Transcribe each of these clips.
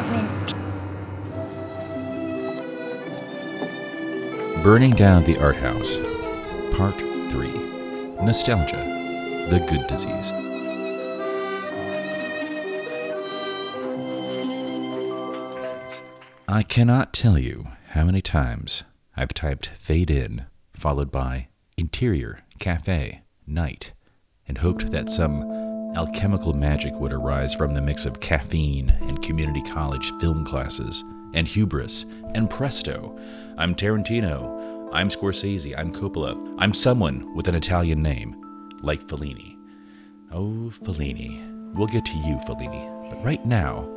apartment. Burning Down the Art House, Part 3 Nostalgia, the Good Disease. I cannot tell you how many times I've typed fade in, followed by interior, cafe, night, and hoped that some alchemical magic would arise from the mix of caffeine and community college film classes, and hubris, and presto, I'm Tarantino, I'm Scorsese, I'm Coppola, I'm someone with an Italian name, like Fellini. Oh, Fellini. We'll get to you, Fellini. But right now,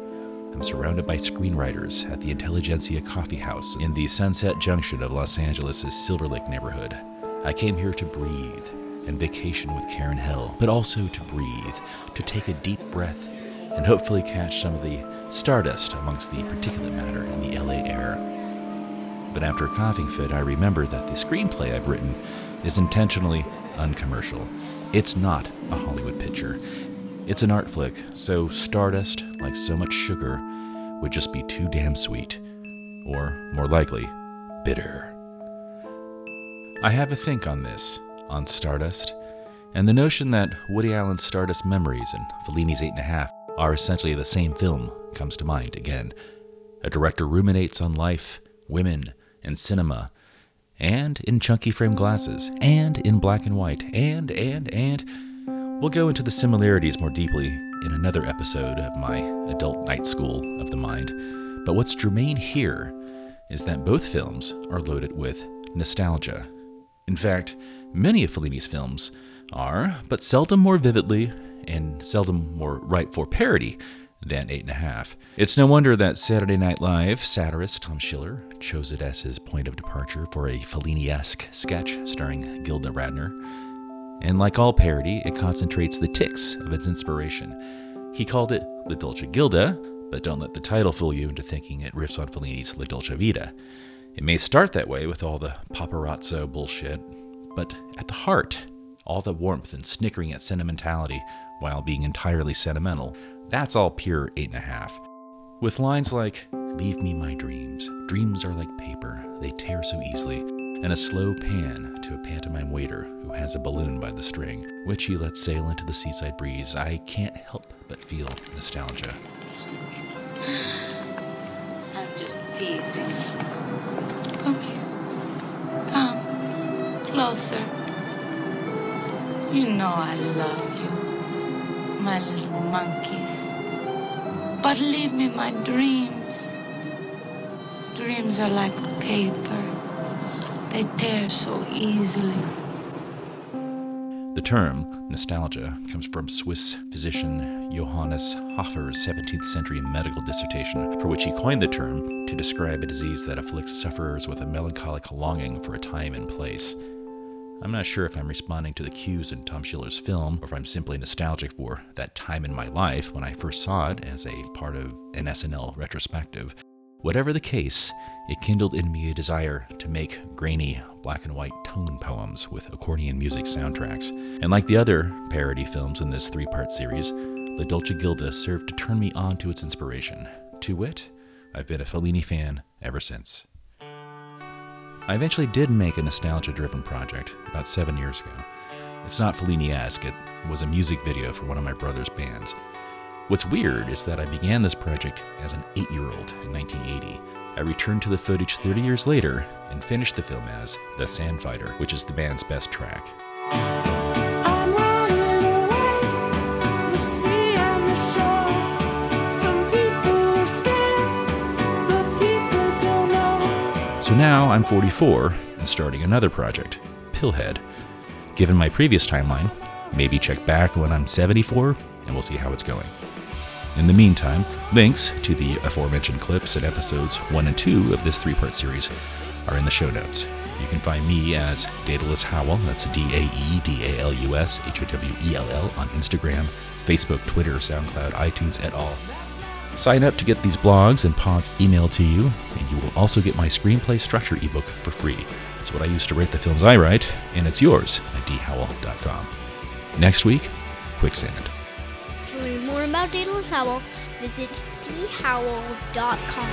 I'm surrounded by screenwriters at the Intelligentsia Coffee House in the Sunset Junction of Los Angeles' Silver Lake neighborhood. I came here to breathe and vacation with Karen Hill, but also to breathe, to take a deep breath, and hopefully catch some of the stardust amongst the particulate matter in the LA air. But after a coughing fit, I remembered that the screenplay I've written is intentionally uncommercial. It's not a Hollywood picture. It's an art flick, so stardust, like so much sugar, would just be too damn sweet. Or, more likely, bitter. I have a think on this, on Stardust, and the notion that Woody Allen's Stardust Memories and Fellini's Eight and a Half are essentially the same film comes to mind again. A director ruminates on life, women, and cinema, and in chunky frame glasses, and in black and white, and, and, and. We'll go into the similarities more deeply in another episode of my adult night school of the mind. But what's germane here is that both films are loaded with nostalgia. In fact, many of Fellini's films are, but seldom more vividly and seldom more ripe for parody than Eight and a Half. It's no wonder that Saturday Night Live satirist Tom Schiller chose it as his point of departure for a Fellini esque sketch starring Gilda Radner. And like all parody, it concentrates the tics of its inspiration. He called it La Dolce Gilda, but don't let the title fool you into thinking it riffs on Fellini's La Dolce Vita. It may start that way with all the paparazzo bullshit, but at the heart, all the warmth and snickering at sentimentality while being entirely sentimental, that's all pure eight and a half. With lines like, Leave me my dreams, dreams are like paper, they tear so easily, and a slow pan to a pantomime waiter who has a balloon by the string, which he lets sail into the seaside breeze, I can't help but feel nostalgia. I'm just teasing. Closer. You know I love you, my little monkeys. But leave me my dreams. Dreams are like paper. They tear so easily. The term nostalgia comes from Swiss physician Johannes Hofer's 17th century medical dissertation, for which he coined the term to describe a disease that afflicts sufferers with a melancholic longing for a time and place. I'm not sure if I'm responding to the cues in Tom Schiller's film or if I'm simply nostalgic for that time in my life when I first saw it as a part of an SNL retrospective. Whatever the case, it kindled in me a desire to make grainy, black and white tone poems with accordion music soundtracks. And like the other parody films in this three part series, La Dolce Gilda served to turn me on to its inspiration. To wit, I've been a Fellini fan ever since. I eventually did make a nostalgia driven project about seven years ago. It's not Fellini esque, it was a music video for one of my brother's bands. What's weird is that I began this project as an eight year old in 1980. I returned to the footage 30 years later and finished the film as The Sandfighter, which is the band's best track. So now I'm 44 and starting another project, Pillhead. Given my previous timeline, maybe check back when I'm 74 and we'll see how it's going. In the meantime, links to the aforementioned clips and episodes 1 and 2 of this three part series are in the show notes. You can find me as Daedalus Howell, that's D A E D A L U S H O W E L L, on Instagram, Facebook, Twitter, SoundCloud, iTunes, et al. Sign up to get these blogs and pods emailed to you, and you will also get my screenplay structure ebook for free. It's what I use to write the films I write, and it's yours at dhowell.com. Next week, Quicksand. To learn more about Daedalus Howell, visit dhowell.com.